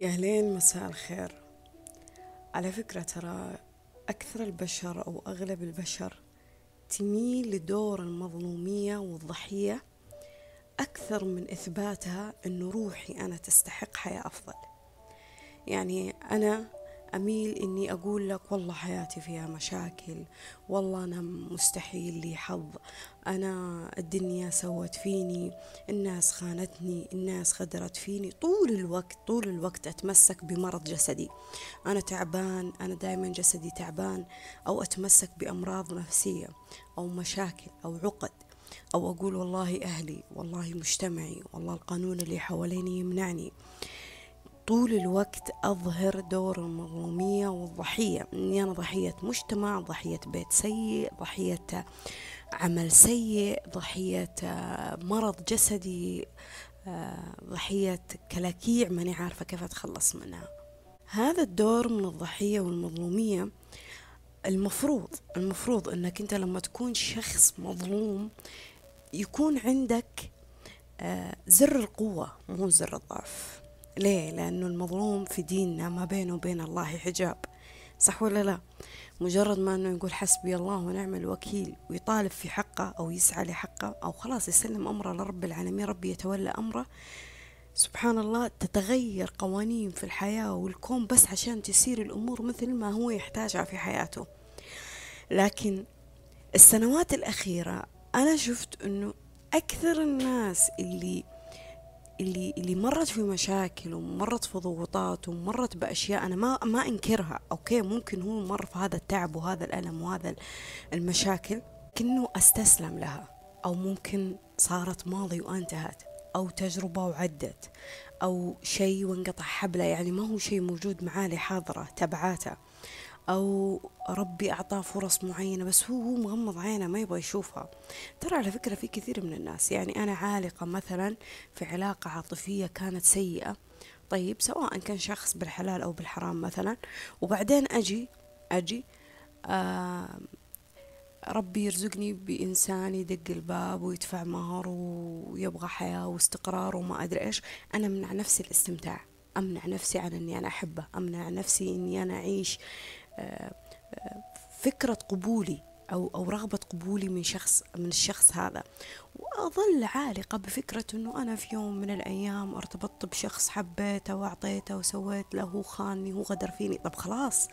يا أهلين مساء الخير. على فكرة ترى أكثر البشر أو أغلب البشر تميل لدور المظلومية والضحية أكثر من إثباتها أنه روحي أنا تستحق حياة أفضل. يعني أنا أميل إني أقول لك والله حياتي فيها مشاكل والله أنا مستحيل لي حظ. أنا الدنيا سوت فيني الناس خانتني الناس غدرت فيني. طول الوقت طول الوقت أتمسك بمرض جسدي. أنا تعبان أنا دائما جسدي تعبان أو أتمسك بأمراض نفسية أو مشاكل أو عقد أو أقول والله أهلي والله مجتمعي والله القانون اللي حواليني يمنعني. طول الوقت أظهر دور المظلومية والضحية. إني أنا ضحية مجتمع ضحية بيت سيء ضحية عمل سيء ضحية مرض جسدي ضحية كلاكيع. ماني عارفة كيف أتخلص منها. هذا الدور من الضحية والمظلومية. المفروض المفروض إنك أنت لما تكون شخص مظلوم يكون عندك زر القوة مو زر الضعف. ليه؟ لأنه المظلوم في ديننا ما بينه وبين الله حجاب صح ولا لا؟ مجرد ما أنه يقول حسبي الله ونعم الوكيل ويطالب في حقه أو يسعى لحقه أو خلاص يسلم أمره لرب العالمين ربي يتولى أمره سبحان الله تتغير قوانين في الحياة والكون بس عشان تسير الأمور مثل ما هو يحتاجها في حياته لكن السنوات الأخيرة أنا شفت أنه أكثر الناس اللي اللي اللي مرت في مشاكل ومرت في ضغوطات ومرت بأشياء أنا ما ما أنكرها. أوكي ممكن هو مر في هذا التعب وهذا الألم وهذا المشاكل كأنه أستسلم لها. أو ممكن صارت ماضي وانتهت أو تجربة وعدت أو شيء وانقطع حبله. يعني ما هو شيء موجود معاه لحاضره تبعاته. أو ربي أعطاه فرص معينة بس هو هو مغمض عينه ما يبغى يشوفها. ترى على فكرة في كثير من الناس يعني أنا عالقة مثلا في علاقة عاطفية كانت سيئة طيب سواء كان شخص بالحلال أو بالحرام مثلا وبعدين أجي أجي ربي يرزقني بإنسان يدق الباب ويدفع مهر ويبغى حياة واستقرار وما أدري إيش أنا أمنع نفسي الاستمتاع أمنع نفسي عن أني أنا أحبه أمنع نفسي أني أنا أعيش فكرة قبولي أو أو رغبة قبولي من شخص من الشخص هذا. وأظل عالقة بفكرة إنه أنا في يوم من الأيام أرتبطت بشخص حبيته وأعطيته وسويت له خاني وغدر فيني. طب خلاص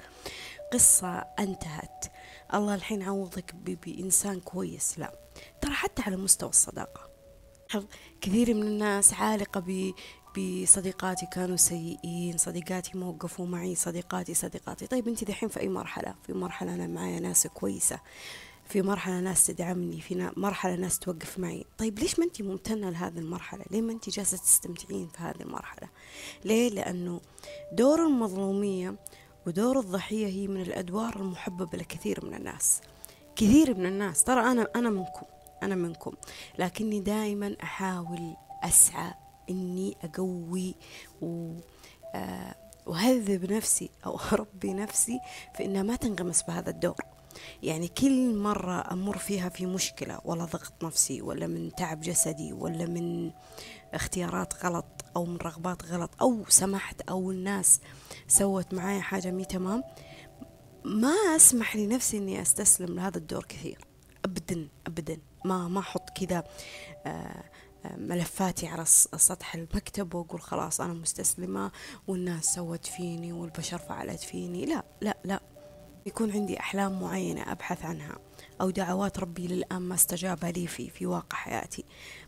قصة انتهت. الله الحين عوضك بإنسان كويس. لا ترى حتى على مستوى الصداقة. كثير من الناس عالقة بصديقاتي كانوا سيئين صديقاتي ما وقفوا معي صديقاتي صديقاتي. طيب انت دحين في أي مرحلة؟ في مرحلة أنا معايا ناس كويسة في مرحلة ناس تدعمني في مرحلة ناس توقف معي. طيب ليش ما انت ممتنة لهذه المرحلة؟ ليه ما انت جالسة تستمتعين في هذه المرحلة؟ ليه؟ لأنه دور المظلومية ودور الضحية هي من الأدوار المحببة لكثير من الناس. كثير من الناس. ترى أنا أنا منكم. أنا منكم. لكني دائما أحاول أسعى إني أقوي و آه، وهذب نفسي أو أربي نفسي في إنها ما تنغمس بهذا الدور. يعني كل مرة أمر فيها في مشكلة ولا ضغط نفسي ولا من تعب جسدي ولا من اختيارات غلط أو من رغبات غلط أو سمحت أو الناس سوت معايا حاجة مي تمام ما أسمح لنفسي إني أستسلم لهذا الدور كثير. أبدا أبدا. ما ما أحط كذا آه ملفاتي على سطح المكتب وأقول خلاص أنا مستسلمة والناس سوت فيني والبشر فعلت فيني. لا لا لا. يكون عندي أحلام معينة أبحث عنها أو دعوات ربي للآن ما استجاب لي في في واقع حياتي.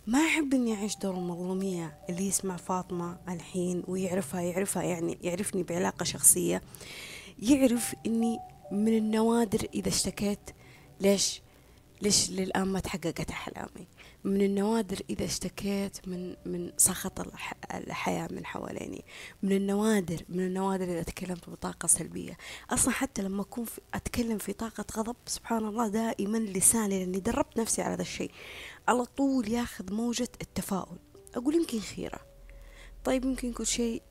ما أحب إني أعيش دور المظلومية اللي يسمع فاطمة الحين ويعرفها يعرفها يعني يعرفني بعلاقة شخصية. يعرف إني من النوادر إذا اشتكيت ليش ليش للآن ما تحققت أحلامي. من النوادر إذا اشتكيت من من سخط الحياة من حواليني. من النوادر من النوادر إذا تكلمت بطاقة سلبية. أصلا حتى لما أكون في أتكلم في طاقة غضب سبحان الله دائما لساني لأني دربت نفسي على هذا الشيء. على طول ياخذ موجة التفاؤل. أقول يمكن خيرة. طيب يمكن كل شيء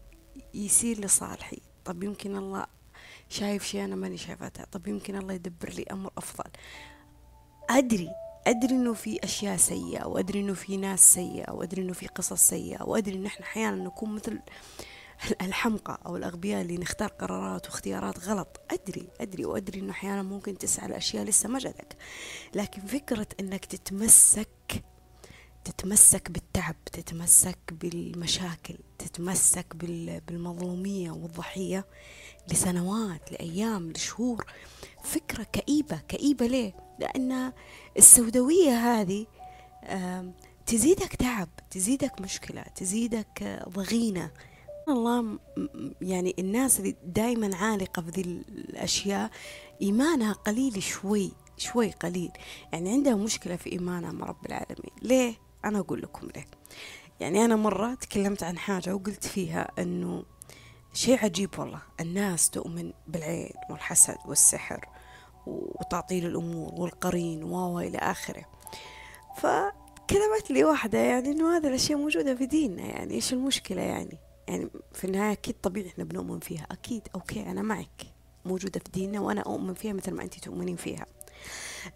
يصير لصالحي. طب يمكن الله شايف شيء أنا ماني شايفتها طب يمكن الله يدبر لي أمر أفضل. أدري أدري إنه في أشياء سيئة وأدري إنه في ناس سيئة وأدري إنه في قصص سيئة وأدري إن إحنا أحيانا نكون مثل الحمقى أو الأغبياء اللي نختار قرارات واختيارات غلط. أدري أدري وأدري إنه أحيانا ممكن تسعى لأشياء لسه ما جاتك. لكن فكرة إنك تتمسك تتمسك بالتعب تتمسك بالمشاكل تتمسك بالمظلومية والضحية لسنوات لأيام لشهور فكرة كئيبة كئيبة ليه؟ لأن السوداوية هذه تزيدك تعب تزيدك مشكلة تزيدك ضغينة الله يعني الناس اللي دائما عالقة في ذي الأشياء إيمانها قليل شوي شوي قليل يعني عندها مشكلة في إيمانها مع رب العالمين ليه؟ أنا أقول لكم ليه. يعني أنا مرة تكلمت عن حاجة وقلت فيها أنه شيء عجيب والله. الناس تؤمن بالعين والحسد والسحر وتعطيل الأمور والقرين و إلى آخره. فكلمت لي واحدة يعني إنه هذه الأشياء موجودة في ديننا يعني إيش المشكلة يعني؟ يعني في النهاية أكيد طبيعي إحنا بنؤمن فيها. أكيد أوكي أنا معك. موجودة في ديننا وأنا أؤمن فيها مثل ما أنت تؤمنين فيها.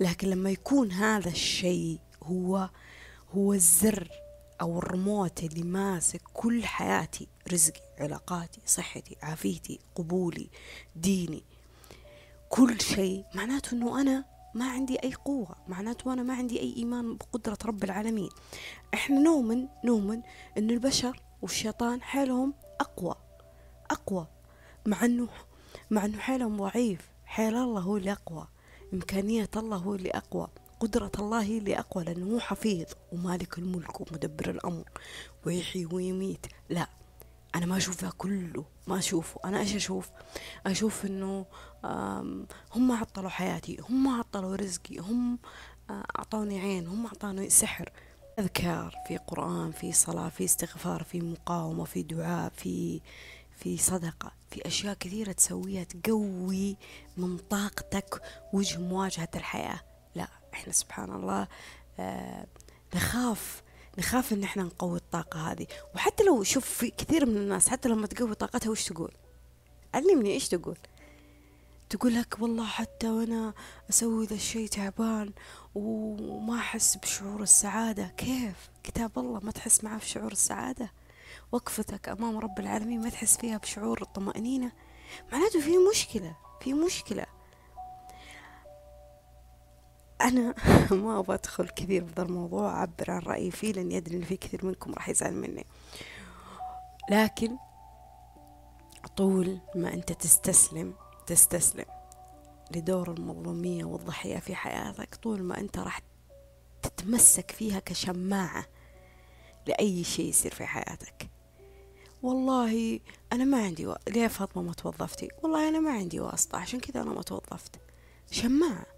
لكن لما يكون هذا الشيء هو هو الزر أو الرموت اللي ماسك كل حياتي رزقي علاقاتي صحتي عافيتي قبولي ديني. كل شيء معناته أنه أنا ما عندي أي قوة معناته أنا ما عندي أي إيمان بقدرة رب العالمين. إحنا نؤمن نؤمن أن البشر والشيطان حيلهم أقوى أقوى. مع أنه مع أنه حيلهم ضعيف حيل الله هو اللي أقوى إمكانية الله هو اللي أقوى. قدرة الله هي اللي أقوى لأنه هو حفيظ ومالك الملك ومدبر الأمر. ويحيي ويميت. لا أنا ما أشوفها كله ما أشوفه. أنا إيش أشوف؟ أشوف إنه هم عطلوا حياتي هم عطلوا رزقي هم أعطوني عين هم أعطوني سحر. أذكار في قرآن في صلاة في استغفار في مقاومة في دعاء في في صدقة في أشياء كثيرة تسويها تقوي من طاقتك وجه مواجهة الحياة. لا إحنا سبحان الله آه نخاف نخاف إن إحنا نقوي الطاقة هذه. وحتى لو شوف في كثير من الناس حتى لما تقوي طاقتها وش تقول؟ علمني إيش تقول؟ تقول لك والله حتى وأنا أسوي ذا الشيء تعبان وما أحس بشعور السعادة. كيف؟ كتاب الله ما تحس معاه بشعور السعادة؟ وقفتك أمام رب العالمين ما تحس فيها بشعور الطمأنينة؟ معناته في مشكلة في مشكلة. أنا ما أبغى أدخل كثير في ذا الموضوع أعبر عن رأيي فيه لأني أدري إن في كثير منكم راح يزعل مني. لكن طول ما أنت تستسلم تستسلم لدور المظلومية والضحية في حياتك طول ما أنت راح تتمسك فيها كشماعة لأي شيء يصير في حياتك. والله أنا ما عندي و... ليه فاطمة ما توظفتي؟ والله أنا ما عندي واسطة عشان كذا أنا ما توظفت. شماعة.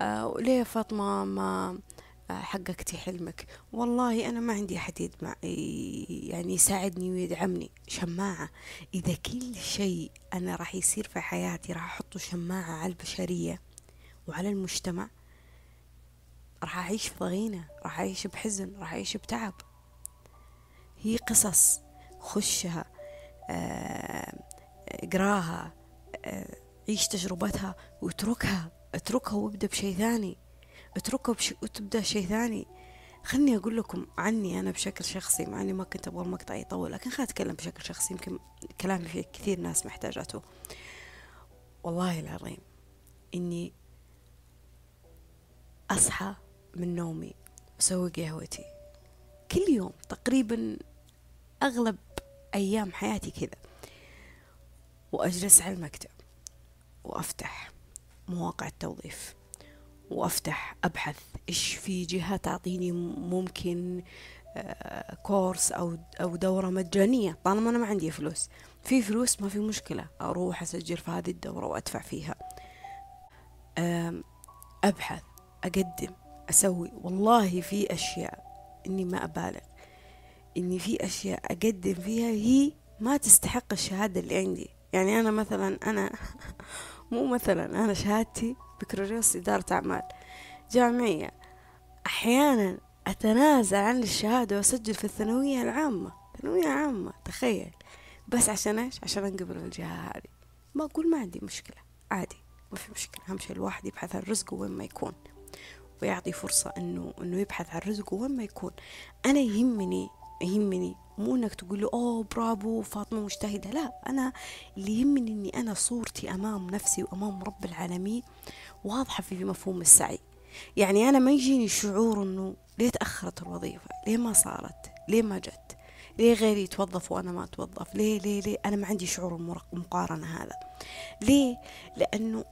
آه ليه فاطمة ما آه، حققتي حلمك؟ والله أنا ما عندي أحد مع يعني يساعدني ويدعمني. شماعة إذا كل شيء أنا راح يصير في حياتي راح أحطه شماعة على البشرية وعلى المجتمع راح أعيش في ضغينة راح أعيش بحزن راح أعيش بتعب. هي قصص خشها آه، اقراها عيش تجربتها واتركها. اتركها وابدأ بشيء ثاني. اتركها بش... وتبدأ شيء ثاني. خلني أقول لكم عني أنا بشكل شخصي مع إني ما كنت أبغى المقطع يطول لكن خليني أتكلم بشكل شخصي يمكن كلامي فيه كثير ناس محتاجاته. والله العظيم إني أصحى من نومي أسوي قهوتي. كل يوم تقريبا أغلب أيام حياتي كذا. وأجلس على المكتب وأفتح مواقع التوظيف. وأفتح أبحث إيش في جهة تعطيني ممكن آه، كورس أو أو دورة مجانية طالما أنا ما عندي فلوس. في فلوس ما في مشكلة أروح أسجل في هذه الدورة وأدفع فيها. أبحث أقدم أسوي. والله في أشياء إني ما أبالغ. إني في أشياء أقدم فيها هي ما تستحق الشهادة اللي عندي. يعني أنا مثلا أنا مو مثلا أنا شهادتي بكالوريوس إدارة أعمال جامعية. أحيانا أتنازل عن الشهادة وأسجل في الثانوية العامة. ثانوية عامة تخيل. بس عشان إيش؟ عشان أنقبل الجهة هذه. ما أقول ما عندي مشكلة. عادي ما في مشكلة. أهم شيء الواحد يبحث عن رزقه وين ما يكون. ويعطي فرصة إنه إنه يبحث عن رزقه وين ما يكون. أنا يهمني يهمني مو إنك تقول له أوه برافو فاطمة مجتهدة. لا أنا اللي يهمني إني أنا صورتي أمام نفسي وأمام رب العالمين واضحة في مفهوم السعي. يعني أنا ما يجيني شعور إنه ليه تأخرت الوظيفة؟ ليه ما صارت؟ ليه ما جت؟ ليه غيري يتوظف وأنا ما أتوظف؟ ليه ليه ليه؟ أنا ما عندي شعور المقارنة هذا. ليه؟ لأنه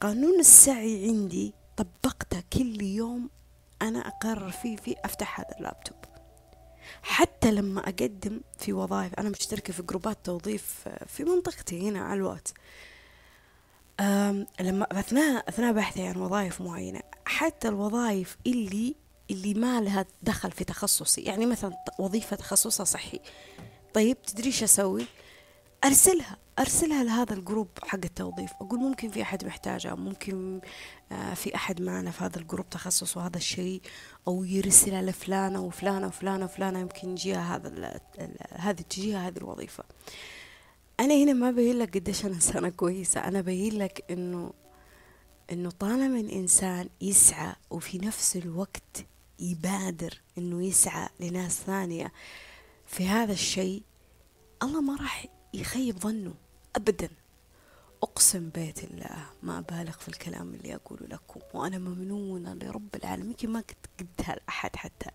قانون السعي عندي طبقته كل يوم أنا أقرر فيه في أفتح هذا اللابتوب. حتى لما أقدم في وظائف أنا مشتركة في جروبات توظيف في منطقتي هنا على الواتس لما أثناء أثناء بحثي عن وظائف معينة حتى الوظائف اللي اللي ما لها دخل في تخصصي يعني مثلا وظيفة تخصصها صحي. طيب تدري إيش أسوي؟ أرسلها أرسلها لهذا الجروب حق التوظيف. أقول ممكن في أحد محتاجها ممكن آه، في أحد معنا في هذا الجروب تخصص وهذا الشيء أو يرسلها لفلانة وفلانة وفلانة وفلانة يمكن يجيها هذا هذه تجيها هذه الوظيفة. أنا هنا ما بين لك قديش أنا إنسانة كويسة. أنا بين لك إنه إنه طالما الإنسان يسعى وفي نفس الوقت يبادر إنه يسعى لناس ثانية في هذا الشيء الله ما راح يخيب ظنه. ابدا. أقسم بيت الله ما ابالغ في الكلام اللي أقوله لكم. وأنا ممنونة لرب العالمين. يمكن ما قد قلتها لاحد حتى.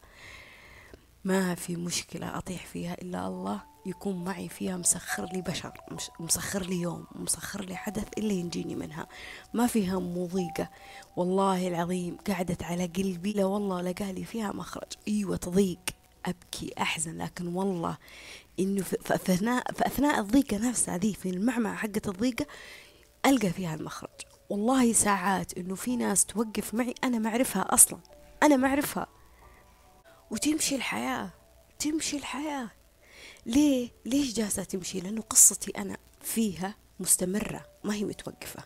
ما في مشكلة أطيح فيها إلا الله يكون معي فيها مسخر لي بشر. مسخر لي يوم. مسخر لي حدث إلا ينجيني منها. ما فيها مضيقة. والله العظيم قعدت على قلبي لا والله لقالي فيها مخرج. أيوة تضيق. أبكي أحزن لكن والله إنه في أثناء في أثناء الضيقة نفسها ذي في المعمعة حقة الضيقة ألقى فيها المخرج. والله ساعات إنه في ناس توقف معي أنا ما أعرفها أصلا. أنا ما أعرفها. وتمشي الحياة تمشي الحياة. ليه؟ ليش جالسة تمشي؟ لأنه قصتي أنا فيها مستمرة ما هي متوقفة.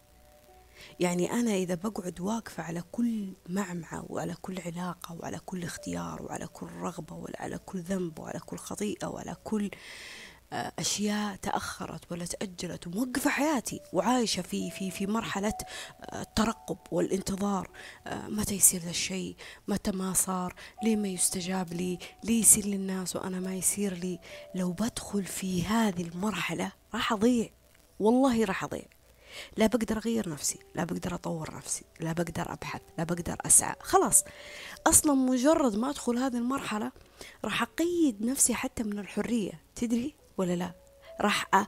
يعني أنا إذا بقعد واقفة على كل معمعة وعلى كل علاقة وعلى كل اختيار وعلى كل رغبة وعلى كل ذنب وعلى كل خطيئة وعلى كل أشياء تأخرت ولا تأجلت وموقفة حياتي وعايشة في في في مرحلة آه، الترقب والانتظار آه، متى يصير ذا الشيء؟ متى ما صار؟ ليه ما يستجاب لي؟ ليه يصير للناس وأنا ما يصير لي؟ لو بدخل في هذه المرحلة راح أضيع والله راح أضيع. لا بقدر أغير نفسي لا بقدر أطور نفسي لا بقدر أبحث لا بقدر أسعى. خلاص أصلا مجرد ما أدخل هذه المرحلة راح أقيد نفسي حتى من الحرية. تدري ولا لا؟ راح أ...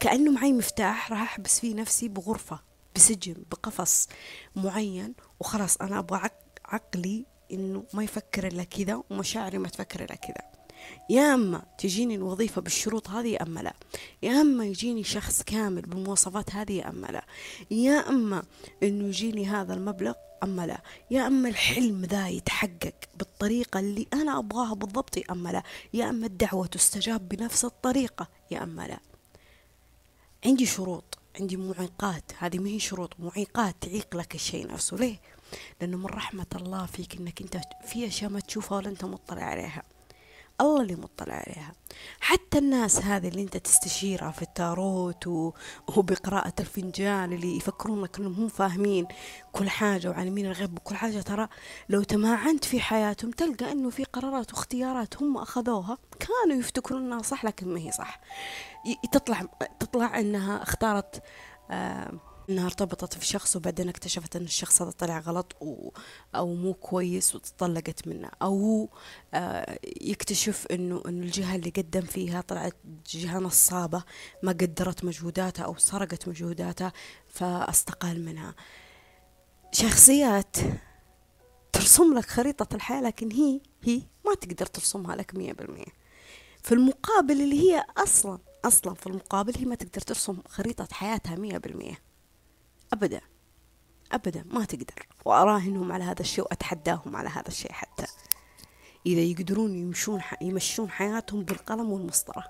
كأنه معي مفتاح راح أحبس فيه نفسي بغرفة بسجن بقفص معين وخلاص أنا أبغى عقلي إنه ما يفكر إلا كذا ومشاعري ما تفكر إلا كذا. يا أما تجيني الوظيفة بالشروط هذه يا أما لا يا أما يجيني شخص كامل بالمواصفات هذه يا أما لا يا أما إنه يجيني هذا المبلغ أما لا يا أما الحلم ذا يتحقق بالطريقة اللي أنا أبغاها بالضبط يا أما لا يا أما الدعوة تستجاب بنفس الطريقة يا أما لا عندي شروط عندي معيقات هذه ما هي شروط معيقات تعيق لك الشيء نفسه ليه لأنه من رحمة الله فيك أنك أنت في أشياء ما تشوفها ولا أنت مطلع عليها الله اللي مطلع عليها. حتى الناس هذه اللي انت تستشيرها في التاروت وبقراءة الفنجان اللي يفكرونك انهم هم فاهمين كل حاجة وعالمين الغيب وكل حاجة ترى لو تماعنت في حياتهم تلقى إنه في قرارات واختيارات هم أخذوها كانوا يفتكرون إنها صح لكن ما هي صح. تطلع تطلع إنها اختارت آه إنها ارتبطت في شخص وبعدين اكتشفت إن الشخص هذا طلع غلط و... أو مو كويس وتطلقت منه. أو آه يكتشف إنه إنه الجهة اللي قدم فيها طلعت جهة نصابة ما قدرت مجهوداتها أو سرقت مجهوداتها فاستقال منها. شخصيات ترسم لك خريطة الحياة لكن هي هي ما تقدر ترسمها لك مية بالمية. في المقابل اللي هي أصلا أصلا في المقابل هي ما تقدر ترسم خريطة حياتها مية بالمية. أبدا. أبدا. ما تقدر. وأراهنهم على هذا الشيء وأتحداهم على هذا الشيء حتى. إذا يقدرون يمشون يمشون حياتهم بالقلم والمسطرة.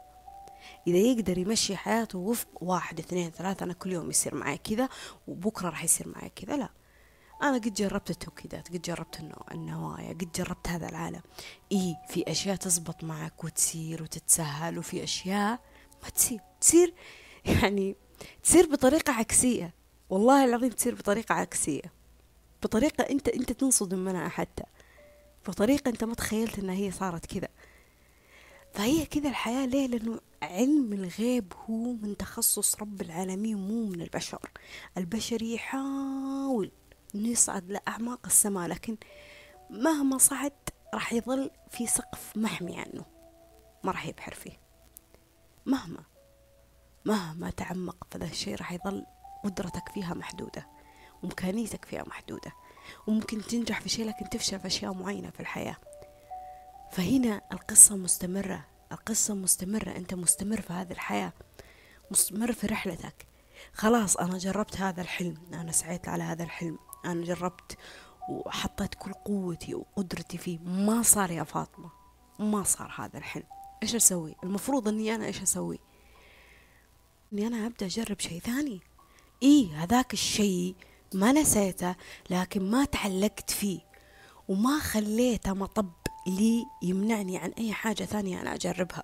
إذا يقدر يمشي حياته وفق واحد اثنين ثلاثة أنا كل يوم يصير معي كذا وبكرة راح يصير معي كذا. لا. أنا قد جربت التوكيدات قد جربت النوايا قد جربت هذا العالم. إيه في أشياء تزبط معك وتصير وتتسهل وفي أشياء ما تصير. تصير يعني تصير بطريقة عكسية. والله العظيم تصير بطريقة عكسية. بطريقة أنت أنت تنصدم منها حتى. بطريقة أنت ما تخيلت أنها هي صارت كذا. فهي كذا الحياة ليه؟ لأنه علم الغيب هو من تخصص رب العالمين مو من البشر. البشر يحاول يصعد لأعماق السماء لكن مهما صعد راح يظل في سقف محمي عنه. ما راح يبحر فيه. مهما مهما تعمق فذا الشيء راح يظل قدرتك فيها محدودة وإمكانيتك فيها محدودة وممكن تنجح في شيء لكن تفشل في أشياء معينة في الحياة. فهنا القصة مستمرة القصة مستمرة أنت مستمر في هذه الحياة مستمر في رحلتك. خلاص أنا جربت هذا الحلم أنا سعيت على هذا الحلم أنا جربت وحطيت كل قوتي وقدرتي فيه ما صار يا فاطمة ما صار هذا الحلم. إيش أسوي؟ المفروض أني أنا إيش أسوي؟ أني أنا أبدأ أجرب شيء ثاني. إيه هذاك الشيء ما نسيته لكن ما تعلقت فيه وما خليته مطب لي يمنعني عن أي حاجة ثانية أنا أجربها.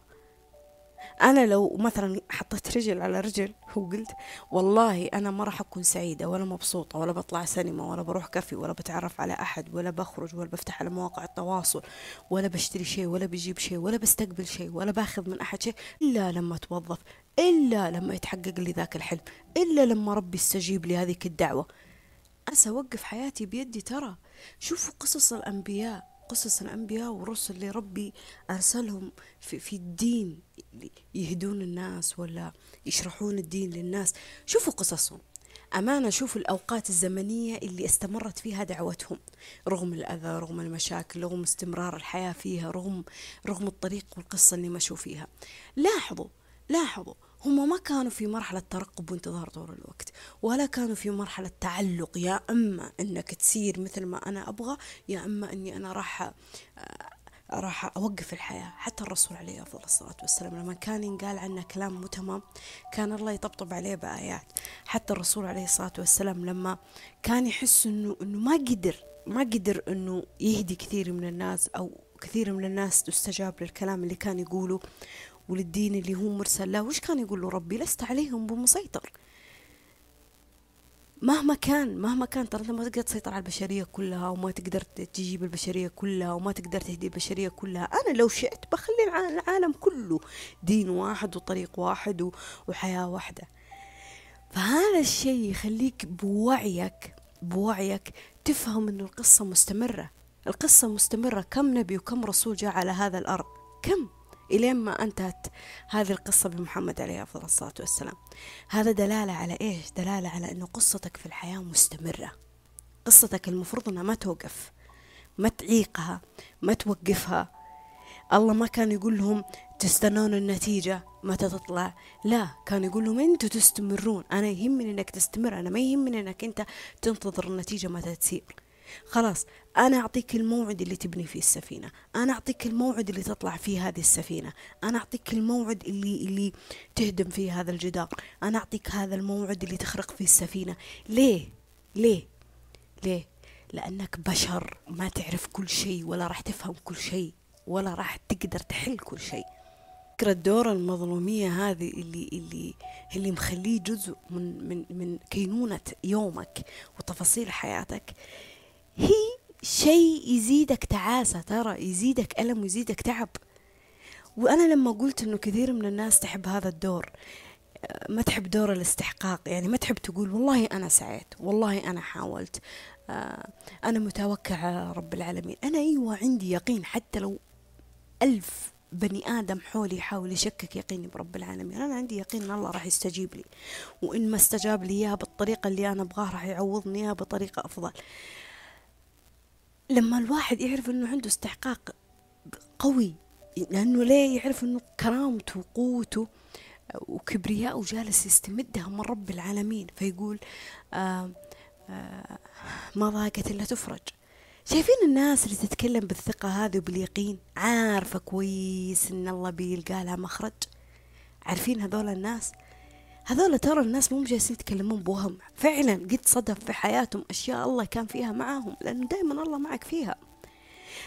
أنا لو مثلا حطيت رجل على رجل وقلت والله أنا ما راح أكون سعيدة ولا مبسوطة ولا بطلع سينما ولا بروح كافي ولا بتعرف على أحد ولا بخرج ولا بفتح على مواقع التواصل ولا بشتري شيء ولا بجيب شيء ولا بستقبل شيء ولا باخذ من أحد شيء إلا لما أتوظف إلا لما يتحقق لي ذاك الحلم إلا لما ربي يستجيب لي هذيك الدعوة. أنا سأوقف حياتي بيدي ترى. شوفوا قصص الأنبياء. قصص الأنبياء والرسل اللي ربي أرسلهم في, في الدين يهدون الناس ولا يشرحون الدين للناس. شوفوا قصصهم. أمانة شوفوا الأوقات الزمنية اللي استمرت فيها دعوتهم. رغم الأذى رغم المشاكل رغم استمرار الحياة فيها رغم رغم الطريق والقصة اللي مشوا فيها. لاحظوا لاحظوا هم ما كانوا في مرحلة ترقب وانتظار طول الوقت ولا كانوا في مرحلة تعلق. يا أما أنك تسير مثل ما أنا أبغى يا أما أني أنا راح آه، راح أوقف الحياة. حتى الرسول عليه أفضل الصلاة والسلام لما كان ينقال عنه كلام مو تمام كان الله يطبطب عليه بآيات. حتى الرسول عليه الصلاة والسلام لما كان يحس أنه, إنه ما قدر ما قدر أنه يهدي كثير من الناس أو كثير من الناس تستجاب للكلام اللي كان يقوله. وللدين اللي هو مرسل له وش كان يقول له؟ ربي لست عليهم بمسيطر. مهما كان مهما كان ترى أنت ما تقدر تسيطر على البشرية كلها وما تقدر تجيب البشريه كلها وما تقدر تهدي البشرية كلها. أنا لو شئت بخلي العالم كله دين واحد وطريق واحد وحياة واحدة. فهذا الشيء يخليك بوعيك بوعيك تفهم إنه القصة مستمرة. القصة مستمرة. كم نبي وكم رسول جاء على هذا الأرض؟ كم؟ إلين ما أنتهت هذه القصة بمحمد عليه أفضل الصلاة والسلام. هذا دلالة على إيش؟ دلالة على أنه قصتك في الحياة مستمرة. قصتك المفروض أنها ما توقف ما تعيقها ما توقفها. الله ما كان يقول لهم تستنون النتيجة متى تطلع. لا كان يقول لهم أنتوا تستمرون. أنا يهمني إنك تستمر أنا ما يهمني إنك أنت تنتظر النتيجة متى تصير خلاص أنا أعطيك الموعد اللي تبني فيه السفينة أنا أعطيك الموعد اللي تطلع فيه هذه السفينة أنا أعطيك الموعد اللي اللي تهدم فيه هذا الجدار أنا أعطيك هذا الموعد اللي تخرق فيه السفينة. ليه؟ ليه؟ ليه؟ لأنك بشر ما تعرف كل شيء ولا راح تفهم كل شيء ولا راح تقدر تحل كل شيء. فكرة دور المظلومية هذه اللي اللي اللي مخليه جزء من من من كينونة يومك وتفاصيل حياتك هي شيء يزيدك تعاسة ترى يزيدك ألم ويزيدك تعب. وأنا لما قلت إنه كثير من الناس تحب هذا الدور ما تحب دور الاستحقاق يعني ما تحب تقول والله أنا سعيت والله أنا حاولت أنا متوكل على رب العالمين. أنا أيوة عندي يقين حتى لو ألف بني آدم حولي يحاول يشكك يقيني برب العالمين. أنا عندي يقين أن الله راح يستجيب لي وإن ما استجاب لي إياها بالطريقة اللي أنا أبغاه راح يعوضني إياها بطريقة أفضل. لما الواحد يعرف إنه عنده استحقاق قوي لأنه ليه يعرف إنه كرامته وقوته وكبرياءه جالس يستمدها من رب العالمين فيقول آآ آآ ما ضاقت إلا تفرج. شايفين الناس اللي تتكلم بالثقة هذه وباليقين؟ عارفة كويس إن الله بيلقى لها مخرج. عارفين هذول الناس؟ هذول ترى الناس مو جالسين يتكلمون بوهم فعلا قد صدف في حياتهم أشياء الله كان فيها معاهم لأنه دائما الله معك فيها.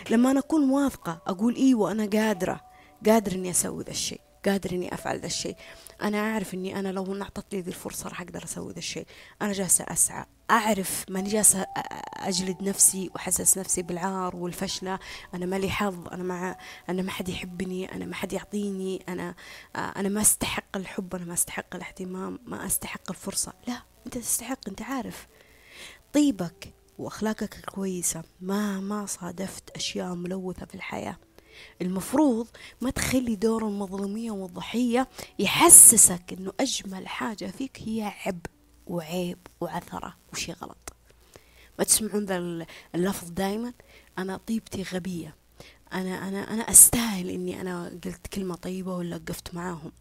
لما أنا أكون واثقة أقول إيوة أنا قادرة قادر إني أسوي ذا الشيء. قادر إني أفعل ذا الشيء. أنا أعرف إني أنا لو انعطت لي ذي الفرصة راح أقدر أسوي ذا الشيء. أنا جالسة أسعى. أعرف ماني جالسة أجلد نفسي وأحسس نفسي بالعار والفشلة. أنا مالي حظ. أنا مع أنا ما حد يحبني. أنا ما حد يعطيني. أنا أنا ما أستحق الحب. أنا ما أستحق الاهتمام. ما أستحق الفرصة. لا أنت تستحق. أنت عارف. طيبك وأخلاقك الكويسة ما ما صادفت أشياء ملوثة في الحياة. المفروض ما تخلي دور المظلومية والضحية يحسسك إنه أجمل حاجة فيك هي عب وعيب وعثرة وشي غلط. ما تسمعون ذا اللفظ دايما؟ أنا طيبتي غبية. أنا أنا أنا أستاهل إني أنا قلت كلمة طيبة ولا وقفت معاهم.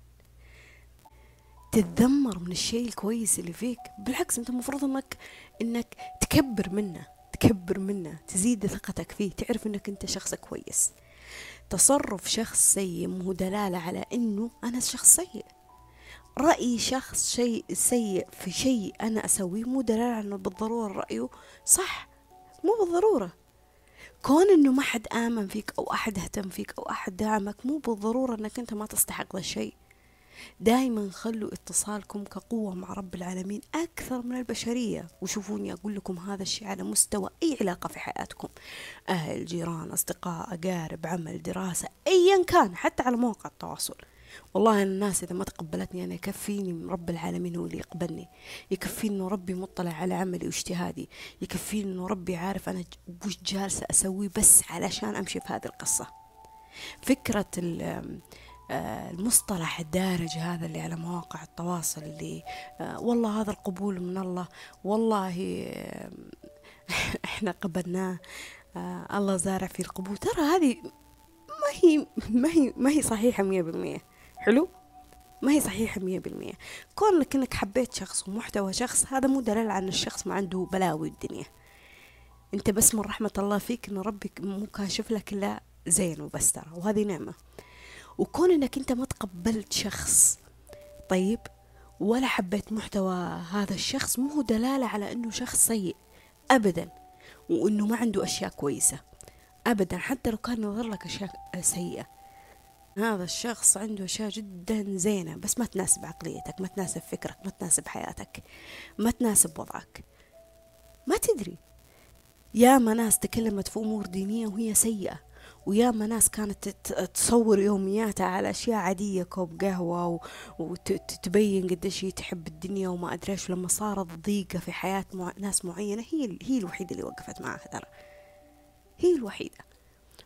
تتذمر من الشيء الكويس اللي فيك. بالعكس أنت المفروض انك إنك تكبر منه تكبر منه تزيد ثقتك فيه تعرف إنك أنت شخص كويس. تصرف شخص سيء مو دلالة على إنه أنا شخص سيء. رأي شخص شيء سيء في شيء أنا أسويه مو دلالة على إنه بالضرورة رأيه. صح مو بالضرورة. كون إنه ما حد آمن فيك أو أحد اهتم فيك أو أحد دعمك مو بالضرورة إنك أنت ما تستحق ذا الشيء. دائما خلوا اتصالكم كقوة مع رب العالمين أكثر من البشرية. وشوفوني أقول لكم هذا الشيء على مستوى أي علاقة في حياتكم. أهل جيران أصدقاء أقارب عمل دراسة أيا كان حتى على مواقع التواصل. والله الناس إذا ما تقبلتني أنا يكفيني من رب العالمين هو اللي يقبلني. يكفيني إنه ربي مطلع على عملي واجتهادي. يكفيني إنه ربي عارف أنا وش جالسة أسويه بس علشان أمشي في هذه القصة. فكرة المصطلح الدارج هذا اللي على مواقع التواصل اللي آه، والله هذا القبول من الله. والله آه، إحنا قبلناه الله زارع في القبول. ترى هذه ما هي ما هي ما هي صحيحة مية بالمية. حلو؟ ما هي صحيحة مية بالمية. كونك انك حبيت شخص ومحتوى شخص هذا مو دليل على إن الشخص ما عنده بلاوي الدنيا. أنت بس من رحمة الله فيك إن ربك مو كاشف لك إلا زين وبس ترى وهذه نعمة. وكون إنك أنت ما تقبلت شخص. طيب ولا حبيت محتوى هذا الشخص مو هو دلالة على إنه شخص سيء. ابدا. وإنه ما عنده أشياء كويسة. ابدا. حتى لو كان يظهر لك أشياء سيئة. هذا الشخص عنده أشياء جدا زينة. بس ما تناسب عقليتك ما تناسب فكرك ما تناسب حياتك ما تناسب وضعك. ما تدري. ياما ناس تكلمت في أمور دينية وهي سيئة. وياما ناس كانت تصور يومياتها على أشياء عادية كوب قهوة وتبين قديش هي تحب الدنيا وما أدري إيش. ولما صارت ضيقة في حياة مع ناس معينة هي هي الوحيدة اللي وقفت معها ترى. هي الوحيدة.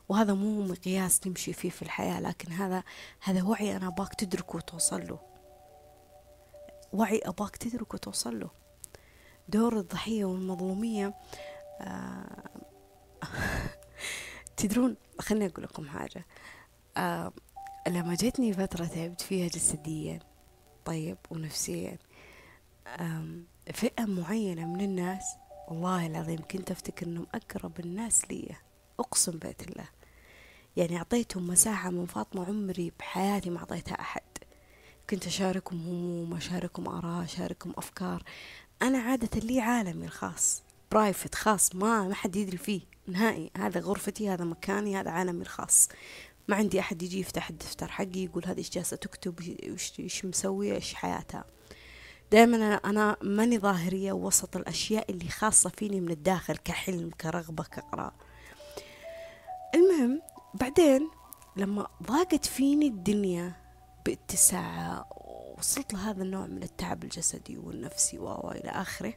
وهذا مو مقياس تمشي فيه في الحياة لكن هذا هذا وعي أنا أباك تدركه وتوصل له. وعي أباك تدرك وتوصل له. دور الضحية والمظلومية آه تدرون خليني أقول لكم حاجة. آه لما جتني فترة تعبت فيها جسديا طيب ونفسيا فئة معينة من الناس والله العظيم كنت أفتكر أنهم أقرب الناس لي أقسم بيت الله. يعني أعطيتهم مساحة من فاطمة عمري بحياتي ما أعطيتها أحد. كنت أشاركهم هموم أشاركهم آراء أشاركهم أفكار. أنا عادة لي عالمي الخاص. برايفت خاص ما ما حد يدري فيه نهائي. هذا غرفتي هذا مكاني هذا عالمي الخاص. ما عندي أحد يجي يفتح الدفتر حقي يقول هذه إيش جالسة تكتب؟ إيش مسوية؟ إيش حياتها؟ دائما أنا, ماني ظاهرية وسط الأشياء اللي خاصة فيني من الداخل كحلم كرغبة كقراء المهم بعدين لما ضاقت فيني الدنيا باتساع وصلت لهذا النوع من التعب الجسدي والنفسي وإلى آخره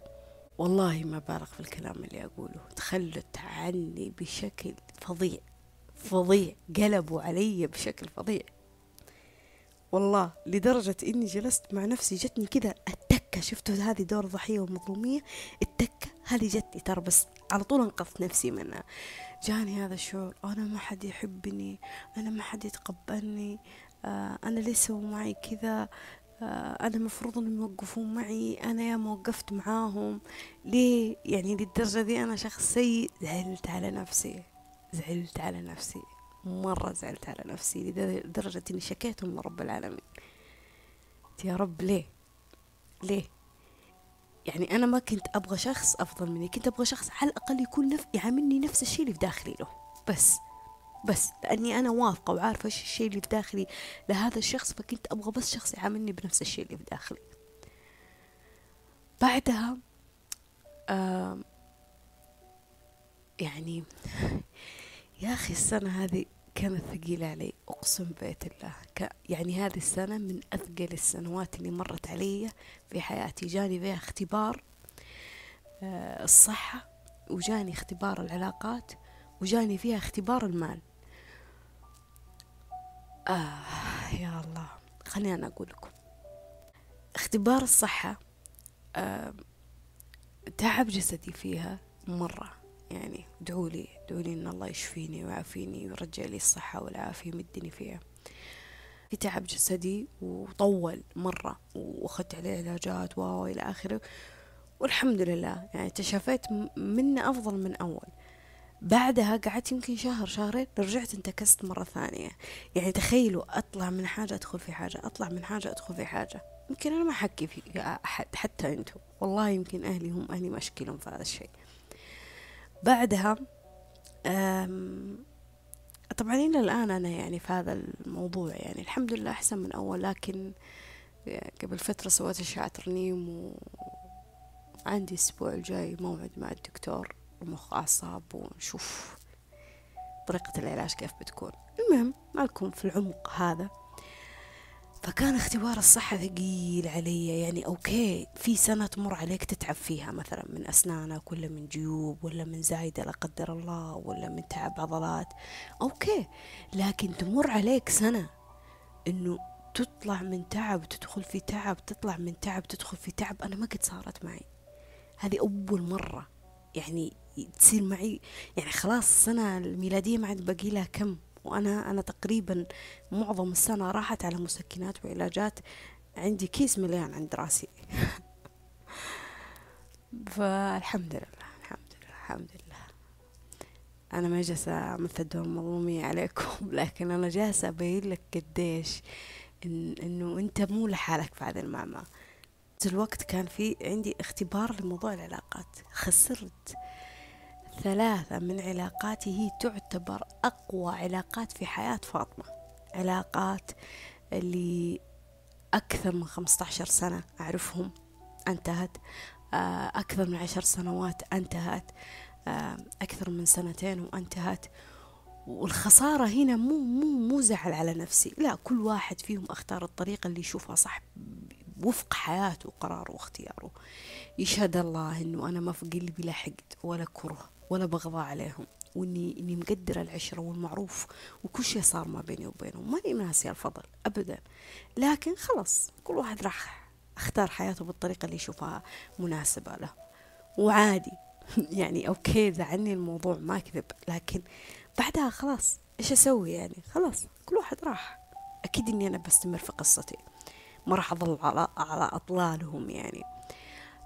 والله ما بالغ في الكلام اللي أقوله. تخلت عني بشكل فظيع فظيع. قلبوا علي بشكل فظيع. والله لدرجة إني جلست مع نفسي جتني كذا التكة شفتوا هذه دور ضحية ومظلومية؟ التكة هذه جتني ترى بس على طول أنقذت نفسي منها. جاني هذا الشعور أنا ما حد يحبني أنا ما حد يتقبلني آه أنا ليش سووا معي كذا. أنا مفروض إنهم يوقفون معي. أنا يا ما وقفت معاهم. ليه؟ يعني للدرجة دي أنا شخص سيء. زعلت على نفسي. زعلت على نفسي. مرة زعلت على نفسي لدرجة إني شكيتهم من رب العالمين. يا رب ليه؟ ليه؟ يعني أنا ما كنت أبغى شخص أفضل مني. كنت أبغى شخص على الأقل يكون نف... يعاملني نفس الشيء اللي في داخلي له. بس. بس لأني أنا واثقة وعارفة إيش الشيء اللي في داخلي لهذا الشخص فكنت أبغى بس شخص يعاملني بنفس الشيء اللي في داخلي. بعدها يعني يا أخي السنة هذه كانت ثقيلة علي أقسم بيت الله. يعني هذه السنة من أثقل السنوات اللي مرت علي في حياتي. جاني فيها اختبار آه الصحة وجاني اختبار العلاقات وجاني فيها اختبار المال. آه يا الله. خليني أنا أقول لكم اختبار الصحة آه تعب جسدي فيها مرة. يعني ادعوا لي ادعوا لي إن الله يشفيني ويعافيني ويرجع لي الصحة والعافية يمدني فيها. في تعب جسدي وطول مرة وأخذت عليه علاجات و إلى آخره. والحمد لله يعني تشافيت منه أفضل من أول. بعدها قعدت يمكن شهر شهرين رجعت انتكست مرة ثانية. يعني تخيلوا أطلع من حاجة أدخل في حاجة أطلع من حاجة أدخل في حاجة. يمكن أنا ما حكي في أحد حتى أنتم والله يمكن أهلي هم أهلي مشكلهم في هذا الشيء. بعدها طبعا إلى الآن أنا يعني في هذا الموضوع. يعني الحمد لله أحسن من أول لكن قبل فترة سويت أشعة رنين وعندي الأسبوع الجاي موعد مع الدكتور. ومخ أعصاب ونشوف طريقة العلاج كيف بتكون. المهم مالكم في العمق هذا. فكان اختبار الصحة ثقيل علي يعني okay في سنة تمر عليك تتعب فيها مثلا من أسنانك ولا من جيوب ولا من زايدة لا قدر الله ولا من تعب عضلات. okay لكن تمر عليك سنة إنه تطلع من تعب تدخل في تعب تطلع من تعب تدخل في تعب. أنا ما قد صارت معي. هذه أول مرة يعني تصير معي. يعني خلاص السنة الميلادية ما عاد باقي لها كم. وأنا أنا تقريبا معظم السنة راحت على مسكنات وعلاجات. عندي كيس مليان عند راسي. فالحمد لله الحمد لله الحمد لله. أنا ما جالسة أمثل دور مظلومية عليكم لكن أنا جالسة أبين لك قديش إن إنه أنت مو لحالك في هذا المعمى الوقت كان في عندي اختبار لموضوع العلاقات. خسرت. ثلاثة من علاقاتي هي تعتبر أقوى علاقات في حياة فاطمة. علاقات اللي أكثر من خمسة عشر سنة أعرفهم انتهت. آه، أكثر من عشر سنوات انتهت. آه، أكثر من سنتين وانتهت. والخسارة هنا مو مو مو زعل على نفسي. لا كل واحد فيهم اختار الطريقة اللي يشوفها صح وفق حياته وقراره واختياره. يشهد الله إنه أنا ما في قلبي لا حقد ولا كره. ولا بغضاء عليهم وإني إني مقدرة العشرة والمعروف وكل شيء صار ما بيني وبينهم ماني ناسيه الفضل ابدا. لكن خلص كل واحد راح اختار حياته بالطريقة اللي يشوفها مناسبة له. وعادي. يعني أوكي زعلني الموضوع ما اكذب لكن بعدها خلاص إيش أسوي يعني؟ خلاص كل واحد راح. أكيد إني أنا بستمر في قصتي. ما راح أظل على على أطلالهم يعني.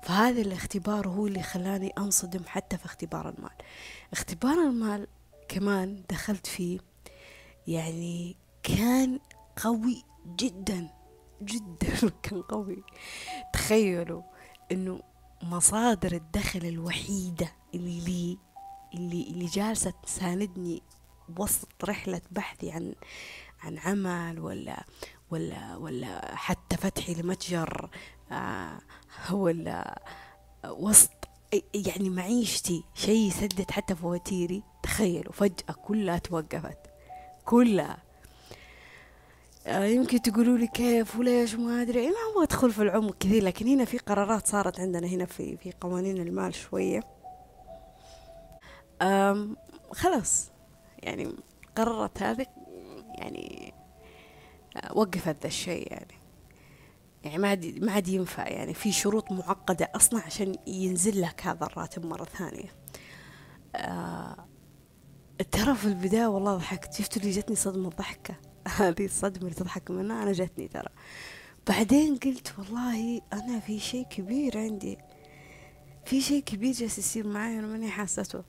فهذا الاختبار هو اللي خلاني أنصدم حتى في اختبار المال. اختبار المال كمان دخلت فيه يعني كان قوي جدا جدا كان قوي. تخيلوا إنه مصادر الدخل الوحيدة اللي لي اللي اللي جالسة تساندني وسط رحلة بحثي عن عن عمل ولا ولا ولا حتى فتحي لمتجر آه ولا وسط يعني معيشتي شيء يسدد حتى فواتيري. تخيلوا فجأة كلها توقفت. كلها. آه يمكن تقولوا لي كيف وليش ما أدري. ما أبغى أدخل في العمق كثير لكن هنا في قرارات صارت عندنا هنا في في قوانين المال شوية. خلاص. يعني قررت هذه يعني آه، وقفت ذا الشيء يعني. يعني ما عاد ما عاد ينفع. يعني في شروط معقدة أصلا عشان ينزل لك هذا الراتب مرة ثانية. آه ترى في البداية والله ضحكت. شفتوا اللي جتني صدمة ضحكة؟ هذه الصدمة اللي تضحك منها. أنا جتني ترى. بعدين قلت والله أنا في شيء كبير عندي. في شيء كبير جالس يصير معي أنا ماني حاسته.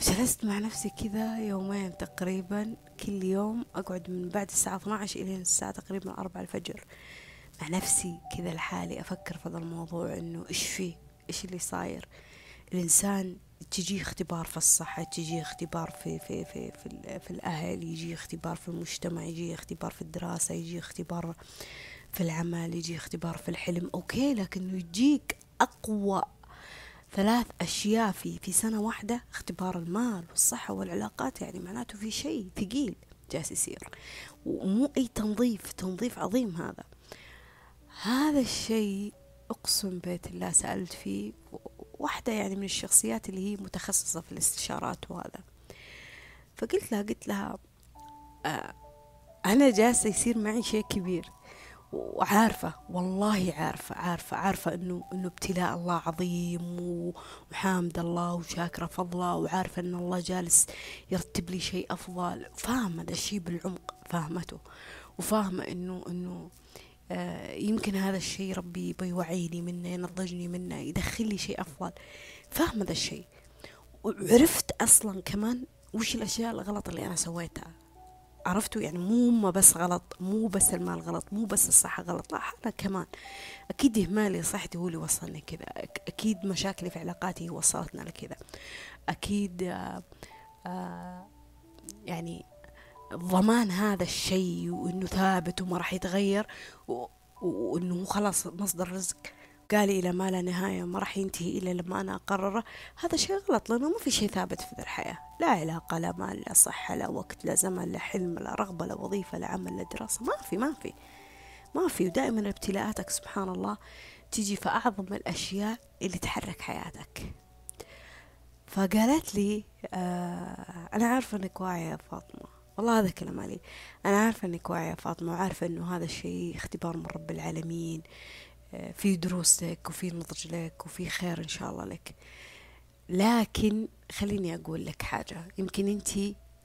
وجلست مع نفسي كذا يومين تقريبا. كل يوم أقعد من بعد الساعة 12 إلى الساعة تقريبا 4 الفجر. مع نفسي كذا لحالي أفكر في هذا الموضوع إنه إيش فيه؟ إيش اللي صاير؟ الإنسان تجي اختبار في الصحة تجي اختبار في في في في, في الأهل يجي اختبار في المجتمع يجي اختبار في الدراسة يجي اختبار في العمل يجي اختبار في الحلم. أوكي لكنه يجيك أقوى ثلاث أشياء في في سنة واحدة اختبار المال والصحة والعلاقات يعني معناته في شيء ثقيل جالس يصير. ومو أي تنظيف تنظيف عظيم هذا. هذا الشيء أقسم بيت الله سألت فيه واحدة يعني من الشخصيات اللي هي متخصصة في الاستشارات وهذا. فقلت لها قلت لها آه أنا جالسة يصير معي شيء كبير. وعارفة والله عارفة عارفة عارفة إنه إنه ابتلاء الله عظيم وحامد الله وشاكرة فضله وعارفة إن الله جالس يرتب لي شيء أفضل. فاهمة هذا الشيء بالعمق فاهمته. وفاهمة إنه إنه يمكن هذا الشيء ربي بيوعيني منه ينضجني منه يدخل لي شيء أفضل. فاهمة هذا الشيء؟ وعرفت أصلا كمان وش الأشياء الغلط اللي أنا سويتها. عرفتوا؟ يعني مو هم بس غلط مو بس المال غلط مو بس الصحة غلط لا أنا كمان. أكيد إهمالي صحتي هو اللي وصلني كذا. أكيد مشاكلي في علاقاتي وصلتنا لكذا. أكيد آآ آه، آآ يعني ضمان هذا الشيء وإنه ثابت وما راح يتغير وإنه خلاص مصدر رزق. قال إلى ما لا نهاية ما راح ينتهي إلا لما أنا أقرره. هذا شيء غلط لأنه ما في شيء ثابت في الحياة. لا علاقة لا مال لا صحة لا وقت لا زمن لا حلم لا رغبة لا وظيفة لا عمل لا دراسة. ما في ما في ما في. ودائما ابتلاءاتك سبحان الله تيجي في أعظم الأشياء اللي تحرك حياتك. فقالت لي آه أنا عارفة إنك واعية يا فاطمة. والله هذا كلام علي. أنا عارفة إنك واعية فاطمة وعارفة إنه هذا الشيء اختبار من رب العالمين في دروس لك وفي نضج لك وفي خير إن شاء الله لك. لكن خليني أقول لك حاجة يمكن أنت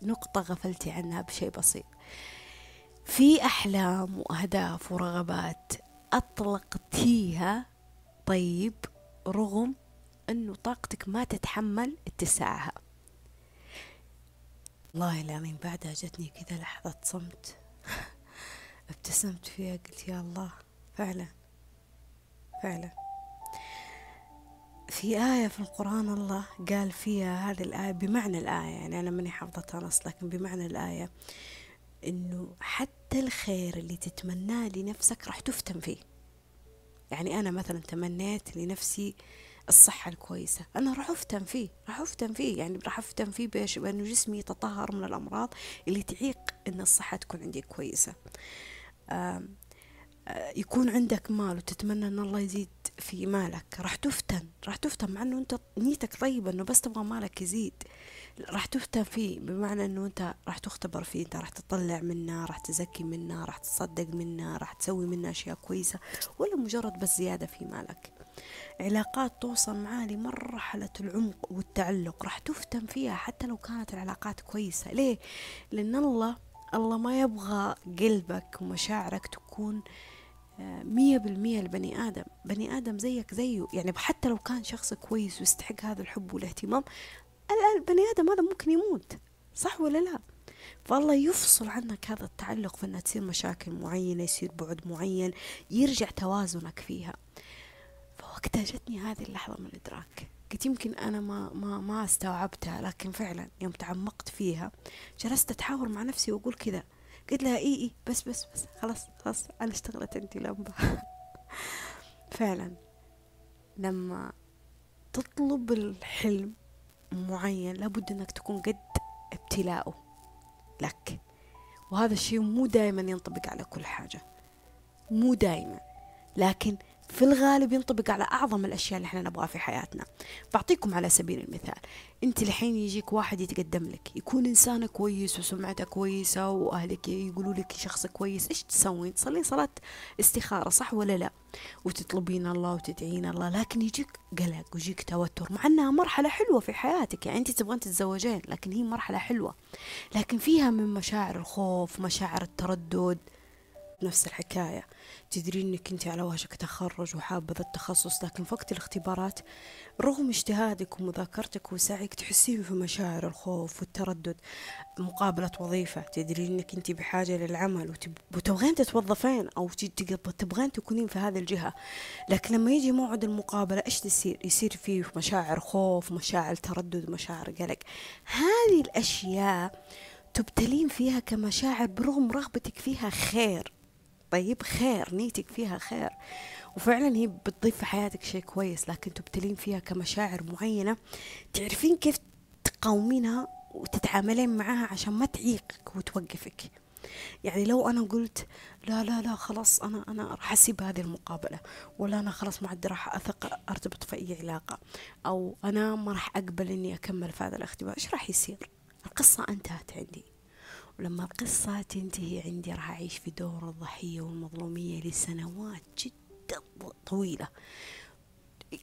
نقطة غفلتي عنها بشيء بسيط. في أحلام وأهداف ورغبات أطلقتيها طيب رغم أنه طاقتك ما تتحمل اتساعها. والله العظيم بعدها جتني كذا لحظة صمت. ابتسمت فيها قلت يا الله فعلا فعلا. في آية في القرآن الله قال فيها هذه الآية بمعنى الآية يعني أنا ماني حافظتها نص لكن بمعنى الآية إنه حتى الخير اللي تتمناه لنفسك راح تفتن فيه. يعني أنا مثلا تمنيت لنفسي الصحة الكويسة. أنا راح أفتن فيه راح أفتن فيه يعني راح أفتن فيه بإيش بأنه جسمي يتطهر من الأمراض اللي تعيق إن الصحة تكون عندي كويسة. يكون عندك مال وتتمنى إن الله يزيد في مالك. راح تفتن راح تفتن مع إنه أنت نيتك طيبة إنه بس تبغى مالك يزيد. راح تفتن فيه بمعنى إنه أنت راح تختبر فيه أنت راح تطلع منه راح تزكي منه راح تصدق منه راح تسوي منه أشياء كويسة ولا مجرد بس زيادة في مالك. علاقات توصل معاه لمرحلة العمق والتعلق. راح تفتن فيها حتى لو كانت العلاقات كويسة. ليه؟ لأن الله الله ما يبغى قلبك ومشاعرك تكون مية بالمية البني آدم. بني آدم زيك زيه. يعني حتى لو كان شخص كويس ويستحق هذا الحب والاهتمام البني آدم هذا ممكن يموت. صح ولا لا؟ فالله يفصل عنك هذا التعلق في أنها تصير مشاكل معينة يصير بعد معين يرجع توازنك فيها. فوقتها جتني هذه اللحظة من الإدراك. قلت يمكن أنا ما ما ما استوعبتها لكن فعلا يوم تعمقت فيها جلست أتحاور مع نفسي وأقول كذا. قلت لها إي إي بس بس بس خلاص خلاص أنا اشتغلت أنتي لمبة فعلا لما تطلب الحلم معين لابد أنك تكون قد ابتلاءه لك. وهذا الشيء مو دائما ينطبق على كل حاجة مو دائما لكن في الغالب ينطبق على أعظم الأشياء اللي إحنا نبغاها في حياتنا. بعطيكم على سبيل المثال أنت الحين يجيك واحد يتقدم لك يكون إنسان كويس وسمعته كويسة وأهلك يقولوا لك شخص كويس إيش تسوين؟ تصلي صلاة استخارة صح ولا لا؟ وتطلبين الله وتدعين الله لكن يجيك قلق ويجيك توتر مع أنها مرحلة حلوة في حياتك يعني أنت تبغين تتزوجين لكن هي مرحلة حلوة. لكن فيها من مشاعر الخوف مشاعر التردد نفس الحكاية. تدرين إنك أنت على وشك تخرج وحابة ذا التخصص لكن في وقت الاختبارات رغم اجتهادك ومذاكرتك وسعيك تحسين في مشاعر الخوف والتردد مقابلة وظيفة. تدرين إنك أنت بحاجة للعمل وتبغين تتوظفين أو تبغين تكونين في هذه الجهة. لكن لما يجي موعد المقابلة إيش تصير يصير فيه مشاعر خوف مشاعر تردد مشاعر قلق. هذه الأشياء تبتلين فيها كمشاعر برغم رغبتك فيها خير. طيب خير نيتك فيها خير. وفعلا هي بتضيف في حياتك شيء كويس لكن تبتلين فيها كمشاعر معينة تعرفين كيف تقاومينها وتتعاملين معاها عشان ما تعيقك وتوقفك. يعني لو أنا قلت لا لا لا خلاص أنا أنا راح أسيب هذه المقابلة ولا أنا خلاص ما عاد راح أثق أرتبط في أي علاقة أو أنا ما راح أقبل إني أكمل في هذا الاختبار إيش راح يصير؟ القصة انتهت عندي. ولما القصة تنتهي عندي راح أعيش في دور الضحية والمظلومية لسنوات جدا طويلة.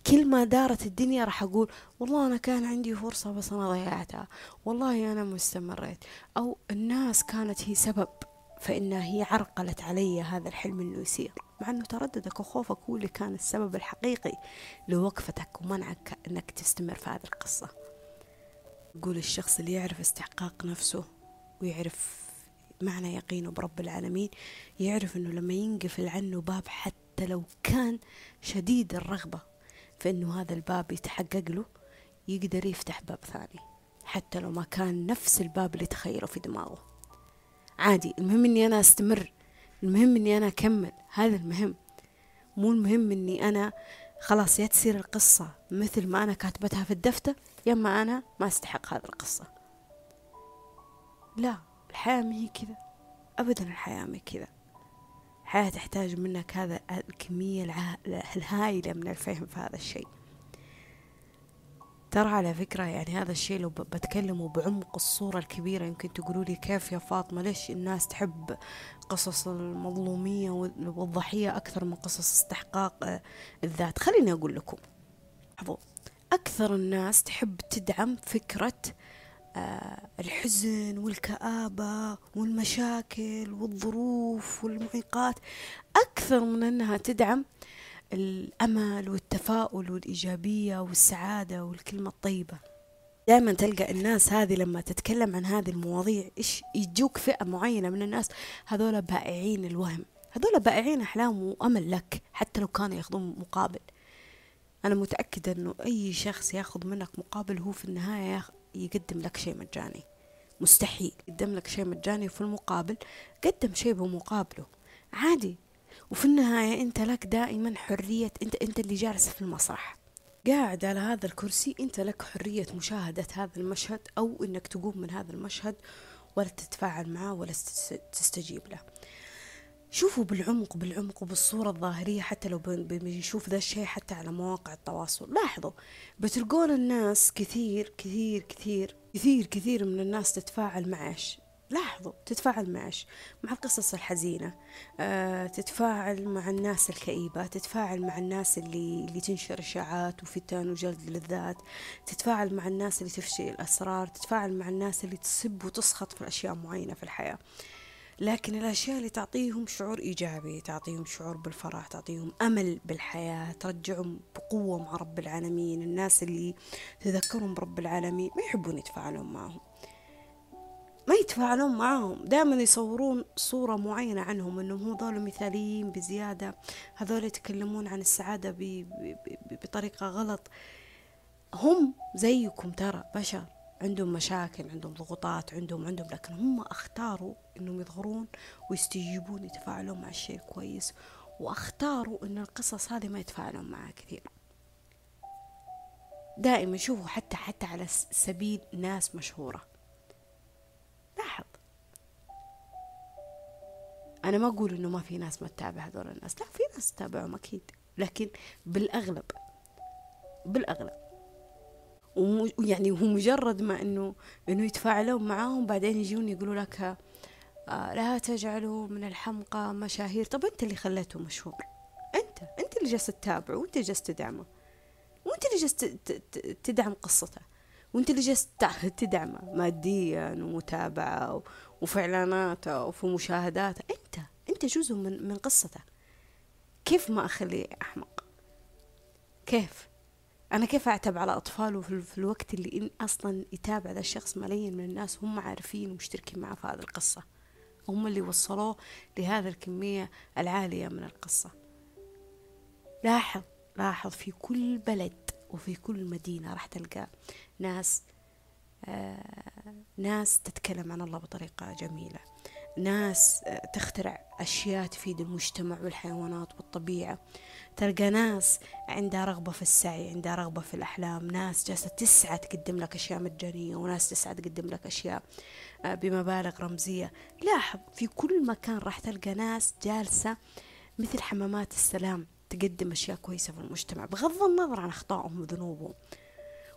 كل ما دارت الدنيا راح أقول والله أنا كان عندي فرصة بس أنا ضيعتها. والله أنا مستمريت. أو الناس كانت هي سبب فإنها هي عرقلت علي هذا الحلم إنه يصير. مع إنه ترددك وخوفك هو اللي كان السبب الحقيقي لوقفتك ومنعك إنك تستمر في هذه القصة. يقول الشخص اللي يعرف استحقاق نفسه ويعرف معنى يقينه برب العالمين يعرف إنه لما ينقفل عنه باب حتى لو كان شديد الرغبة فإنه هذا الباب يتحقق له يقدر يفتح باب ثاني حتى لو ما كان نفس الباب اللي تخيله في دماغه. عادي المهم إني أنا أستمر المهم إني أنا أكمل هذا المهم. مو المهم إني أنا خلاص يا تصير القصة مثل ما أنا كاتبتها في الدفتر يا أما أنا ما أستحق هذه القصة. لا الحياة ما هي كذا. أبدا الحياة ما كذا. الحياة تحتاج منك هذا الكمية الهائلة من الفهم في هذا الشيء. ترى على فكرة يعني هذا الشيء لو بتكلمه بعمق الصورة الكبيرة يمكن تقولوا لي كيف يا فاطمة ليش الناس تحب قصص المظلومية والضحية أكثر من قصص استحقاق آه، الذات؟ خليني أقول لكم. لاحظوا أكثر الناس تحب تدعم فكرة الحزن والكآبة والمشاكل والظروف والمعيقات أكثر من أنها تدعم الأمل والتفاؤل والإيجابية والسعادة والكلمة الطيبة. دائما تلقى الناس هذه لما تتكلم عن هذه المواضيع إيش يجوك فئة معينة من الناس هذول بائعين الوهم هذول بائعين أحلام وأمل لك حتى لو كانوا ياخذون مقابل. أنا متأكدة أنه أي شخص ياخذ منك مقابل هو في النهاية يقدم لك شيء مجاني. مستحيل. يقدم لك شيء مجاني وفي المقابل قدم شيء بمقابله عادي. وفي النهاية أنت لك دائما حرية. أنت أنت اللي جالس في المسرح. قاعد على هذا الكرسي أنت لك حرية مشاهدة هذا المشهد أو أنك تقوم من هذا المشهد ولا تتفاعل معه ولا تستجيب له. شوفوا بالعمق بالعمق وبالصورة الظاهرية حتى لو بنشوف ذا الشيء حتى على مواقع التواصل. لاحظوا بتلقون الناس كثير كثير كثير كثير كثير من الناس تتفاعل مع إيش؟ لاحظوا تتفاعل معش مع القصص الحزينة آه، تتفاعل مع الناس الكئيبة تتفاعل مع الناس اللي, اللي تنشر إشاعات وفتن وجلد للذات تتفاعل مع الناس اللي تفشي الأسرار تتفاعل مع الناس اللي تسب وتسخط في أشياء معينة في الحياة. لكن الأشياء اللي تعطيهم شعور إيجابي تعطيهم شعور بالفرح تعطيهم أمل بالحياة ترجعهم بقوة مع رب العالمين. الناس اللي تذكرهم برب العالمين ما يحبون يتفاعلون معهم. ما يتفاعلون معاهم دائما يصورون صورة معينة عنهم إنهم هذول مثاليين بزيادة. هذول يتكلمون عن السعادة بطريقة غلط. هم زيكم ترى بشر. عندهم مشاكل عندهم ضغوطات عندهم عندهم لكن هم أختاروا إنهم يظهرون ويستجيبون يتفاعلون مع الشيء كويس. وأختاروا إن القصص هذه ما يتفاعلون معها كثير. دائما شوفوا حتى حتى على سبيل ناس مشهورة. لاحظ. أنا ما أقول إنه ما في ناس ما تتابع هذول الناس. لا في ناس تتابعهم أكيد. لكن بالأغلب بالأغلب ويعني هو مجرد ما إنه إنه يتفاعلون معاهم بعدين يجون يقولوا لك آه لا تجعلوا من الحمقى مشاهير. طب أنت اللي خليته مشهور. أنت أنت اللي جالس تتابعه وأنت اللي جالس تدعمه. وأنت اللي جالس تدعم قصته. وأنت اللي جالس تدعمه ماديا ومتابعة وفي اعلاناته وفي مشاهداته. انت أنت أنت جزء من من قصته. كيف ما أخليه أحمق؟ كيف؟ أنا كيف أعتب على اطفاله في, الوقت اللي إن أصلا يتابع ذا الشخص ملايين من الناس هم عارفين ومشتركين معه في هذه القصة. هم اللي وصلوه لهذا الكمية العالية من القصة. لاحظ لاحظ في كل بلد وفي كل مدينة راح تلقى ناس آه ناس تتكلم عن الله بطريقة جميلة. ناس آه تخترع أشياء تفيد المجتمع والحيوانات والطبيعة. تلقى ناس عندها رغبة في السعي عندها رغبة في الأحلام ناس جالسة تسعى تقدم لك أشياء مجانية وناس تسعى تقدم لك أشياء آه بمبالغ رمزية. لاحظ في كل مكان راح تلقى ناس جالسة مثل حمامات السلام تقدم أشياء كويسة في المجتمع بغض النظر عن أخطائهم وذنوبهم.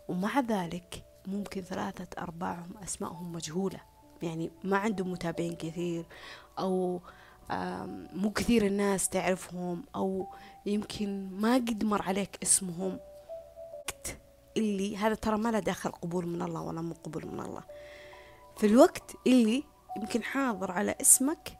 ومع ذلك ممكن ثلاثة أرباعهم أسمائهم مجهولة. يعني ما عندهم متابعين كثير أو مو كثير الناس تعرفهم أو يمكن ما قد مر عليك اسمهم. اللي هذا ترى ما له داخل قبول من الله ولا مو قبول من الله. في الوقت اللي يمكن حاضر على اسمك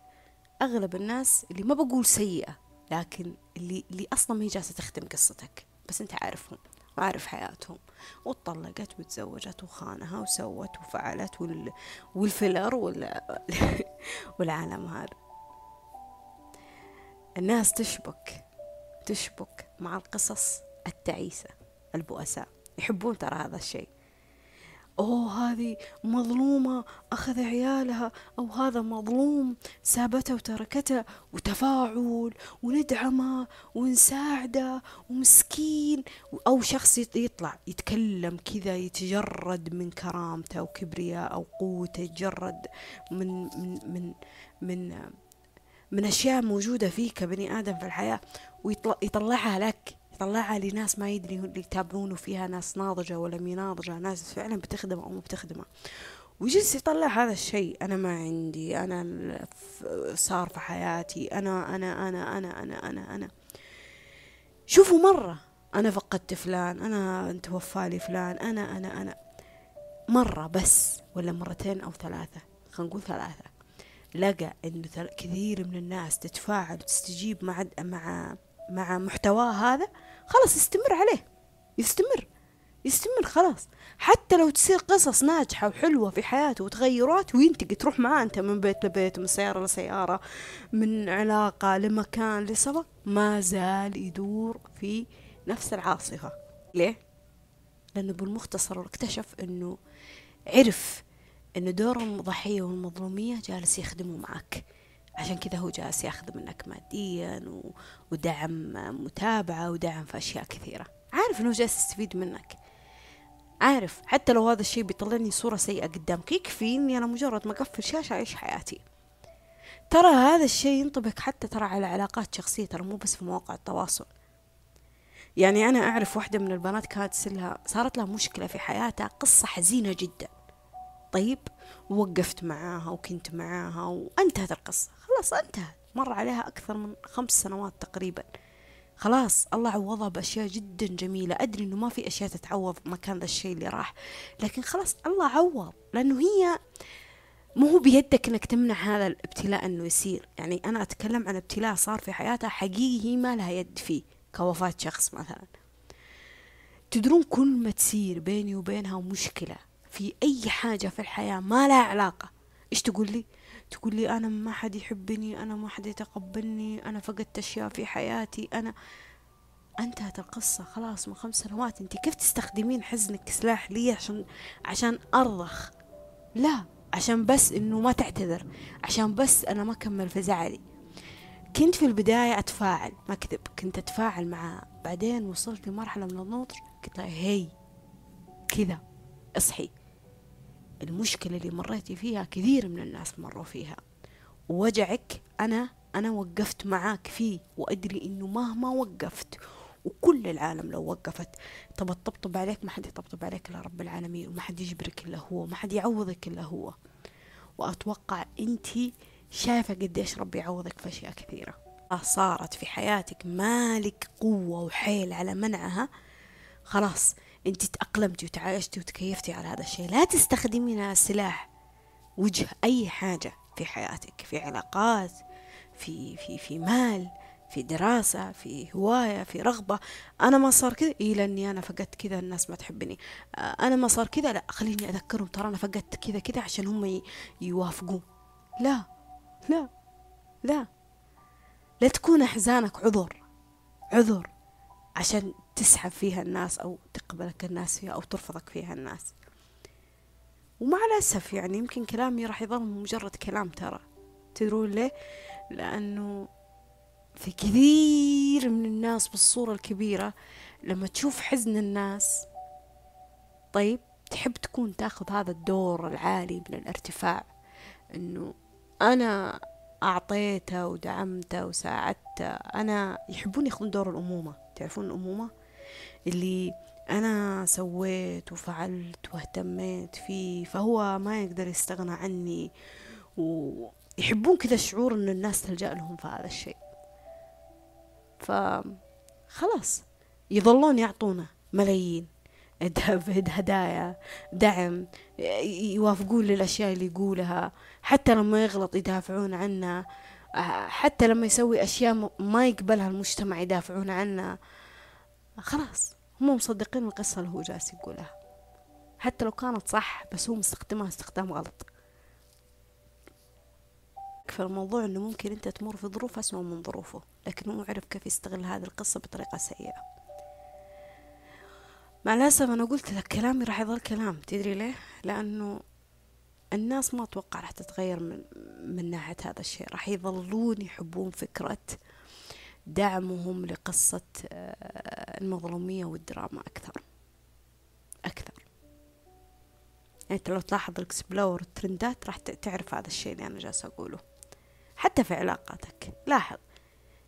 أغلب الناس اللي ما بقول سيئة لكن اللي اللي أصلا ما هي جالسة تختم قصتك بس أنت عارفهم وعارف حياتهم. وطلقت وتزوجت وخانها وسوت وفعلت وال... والفلر وال... والعالم هذا. الناس تشبك تشبك مع القصص التعيسة البؤساء. يحبون ترى هذا الشيء. أوه هذه مظلومة أخذ عيالها أو هذا مظلوم سابته وتركته وتفاعل وندعمه ونساعده ومسكين. أو شخص يطلع يتكلم كذا يتجرد من كرامته وكبرياء أو قوته يتجرد من من من من من أشياء موجودة فيه كبني آدم في الحياة ويطلعها لك طلعها لناس ما يدري اللي يتابعونه فيها ناس ناضجة ولا مي ناضجة ناس فعلا بتخدمه أو ما بتخدمه. ويجلس يطلع هذا الشيء أنا ما عندي أنا صار في حياتي أنا أنا أنا أنا أنا أنا أنا. شوفوا مرة أنا فقدت فلان أنا توفى لي فلان أنا أنا أنا. مرة بس ولا مرتين أو ثلاثة خلينا نقول ثلاثة. لقى إنه كثير من الناس تتفاعل وتستجيب مع مع مع محتواه هذا خلاص يستمر عليه. يستمر. يستمر خلاص. حتى لو تصير قصص ناجحة وحلوة في حياته وتغيرات وينتقل تروح معاه أنت من بيت لبيت من سيارة لسيارة من علاقة لمكان لسبب؟ ما زال يدور في نفس العاصفة. ليه؟ لأنه بالمختصر اكتشف أنه عرف أنه دور الضحية والمظلومية جالس يخدمه معك. عشان كذا هو جالس ياخذ منك ماديا ودعم متابعة ودعم في أشياء كثيرة. عارف إنه جالس يستفيد منك. عارف حتى لو هذا الشيء بيطلعني صورة سيئة قدامك يكفي إني أنا مجرد ما أقفل شاشة أعيش حياتي. ترى هذا الشيء ينطبق حتى ترى على علاقات شخصية ترى مو بس في مواقع التواصل. يعني أنا أعرف واحدة من البنات كانت سلها صارت لها مشكلة في حياتها قصة حزينة جدا. طيب ووقفت معاها وكنت معاها وانتهت القصة. خلاص انتهت. مر عليها أكثر من خمس سنوات تقريبا. خلاص الله عوضها بأشياء جدا جميلة. أدري إنه ما في أشياء تتعوض مكان ذا الشيء اللي راح لكن خلاص الله عوض. لأنه هي مو هو بيدك إنك تمنع هذا الابتلاء إنه يصير. يعني أنا أتكلم عن ابتلاء صار في حياتها حقيقي هي ما لها يد فيه كوفاة شخص مثلا. تدرون كل ما تصير بيني وبينها مشكلة. في أي حاجة في الحياة ما لها علاقة. إيش تقول لي؟ تقول لي أنا ما حد يحبني أنا ما حد يتقبلني أنا فقدت أشياء في حياتي أنا انتهت القصة خلاص من خمس سنوات. أنت كيف تستخدمين حزنك سلاح لي عشان عشان أرضخ؟ لا عشان بس إنه ما تعتذر عشان بس أنا ما أكمل في زعلي. كنت في البداية أتفاعل ما كذب كنت أتفاعل معاه بعدين وصلت لمرحلة من النضج قلت هي كذا اصحي. المشكلة اللي مريتي فيها كثير من الناس مروا فيها. ووجعك أنا أنا وقفت معاك فيه وأدري إنه مهما وقفت وكل العالم لو وقفت تبى تطبطب عليك؟ ما حد يطبطب عليك إلا رب العالمين وما حد يجبرك إلا هو ما حد يعوضك إلا هو. وأتوقع أنت شايفة قديش ربي يعوضك في أشياء كثيرة. صارت في حياتك مالك قوة وحيل على منعها خلاص. انت تأقلمتي وتعايشتي وتكيفتي على هذا الشيء. لا تستخدمينها سلاح وجه أي حاجة في حياتك في علاقات في في في مال في دراسة في هواية في رغبة. أنا ما صار كذا إيه لأني أنا فقدت كذا الناس ما تحبني. آه، أنا ما صار كذا لا خليني أذكرهم. ترى أنا فقدت كذا كذا عشان هم يوافقون. لا لا لا. لا تكون أحزانك عذر عذر عشان تسحب فيها الناس أو تقبلك الناس فيها أو ترفضك فيها الناس. ومع الأسف يعني يمكن كلامي راح يظل مجرد كلام ترى. تدرون ليه؟ لأنه في كثير من الناس بالصورة الكبيرة لما تشوف حزن الناس طيب تحب تكون تاخذ هذا الدور العالي من الارتفاع. إنه أنا أعطيته ودعمته وساعدته. أنا يحبون ياخذون دور الأمومة. تعرفون الأمومة؟ اللي أنا سويت وفعلت واهتميت فيه فهو ما يقدر يستغنى عني ويحبون كذا الشعور ان الناس تلجأ لهم في هذا الشيء. فخلاص يظلون يعطونا ملايين هدايا دعم يوافقون للأشياء اللي يقولها حتى لما يغلط يدافعون عنه حتى لما يسوي أشياء ما يقبلها المجتمع يدافعون عنه. خلاص. هم مصدقين القصة اللي هو جالس يقولها. حتى لو كانت صح بس هو مستخدمها استخدام غلط. في الموضوع إنه ممكن أنت تمر في ظروف أسوأ من ظروفه لكن هو عرف كيف يستغل هذه القصة بطريقة سيئة. مع الأسف أنا قلت لك كلامي راح يظل كلام تدري ليه؟ لأنه الناس ما أتوقع راح تتغير من, من ناحية هذا الشيء. راح يظلون يحبون فكرة دعمهم لقصة آه، المظلومية والدراما أكثر. أكثر. يعني أنت لو تلاحظ الإكسبلور الترندات راح تعرف هذا الشيء اللي أنا جالسة أقوله. حتى في علاقاتك. لاحظ.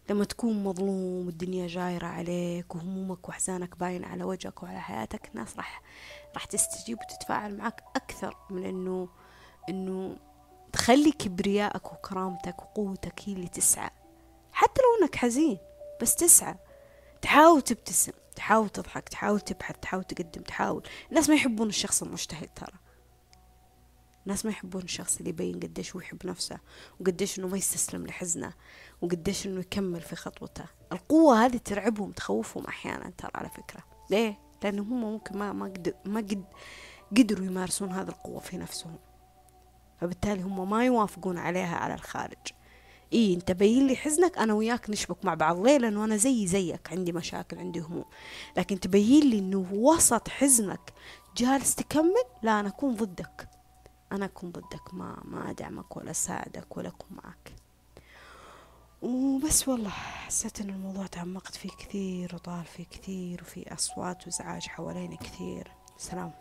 لما تكون مظلوم والدنيا جايرة عليك وهمومك وأحزانك باين على وجهك وعلى حياتك الناس راح راح تستجيب وتتفاعل معك أكثر من إنه إنه تخلي كبريائك وكرامتك وقوتك هي اللي تسعى. حتى لو إنك حزين بس تسعى. تحاول تبتسم تحاول تضحك تحاول تبحث تحاول تقدم تحاول. الناس ما يحبون الشخص المجتهد ترى. الناس ما يحبون الشخص اللي يبين قديش هو يحب نفسه وقديش إنه ما يستسلم لحزنه وقديش إنه يكمل في خطوته. القوة هذه ترعبهم تخوفهم أحيانا ترى على فكرة. ليه؟ لأنه هم ممكن ما ما ما قد قدروا يمارسون هذه القوة في نفسهم. فبالتالي هم ما يوافقون عليها على الخارج. إيه أنت بين لي حزنك أنا وياك نشبك مع بعض ليه لأنه أنا زي زيك عندي مشاكل عندي هموم. لكن تبين لي أنه وسط حزنك جالس تكمل لا أنا أكون ضدك. أنا أكون ضدك ما ما أدعمك ولا أساعدك ولا أكون معك. وبس والله حسيت إن الموضوع تعمقت فيه كثير وطال فيه كثير وفي أصوات وإزعاج حواليني كثير. سلام.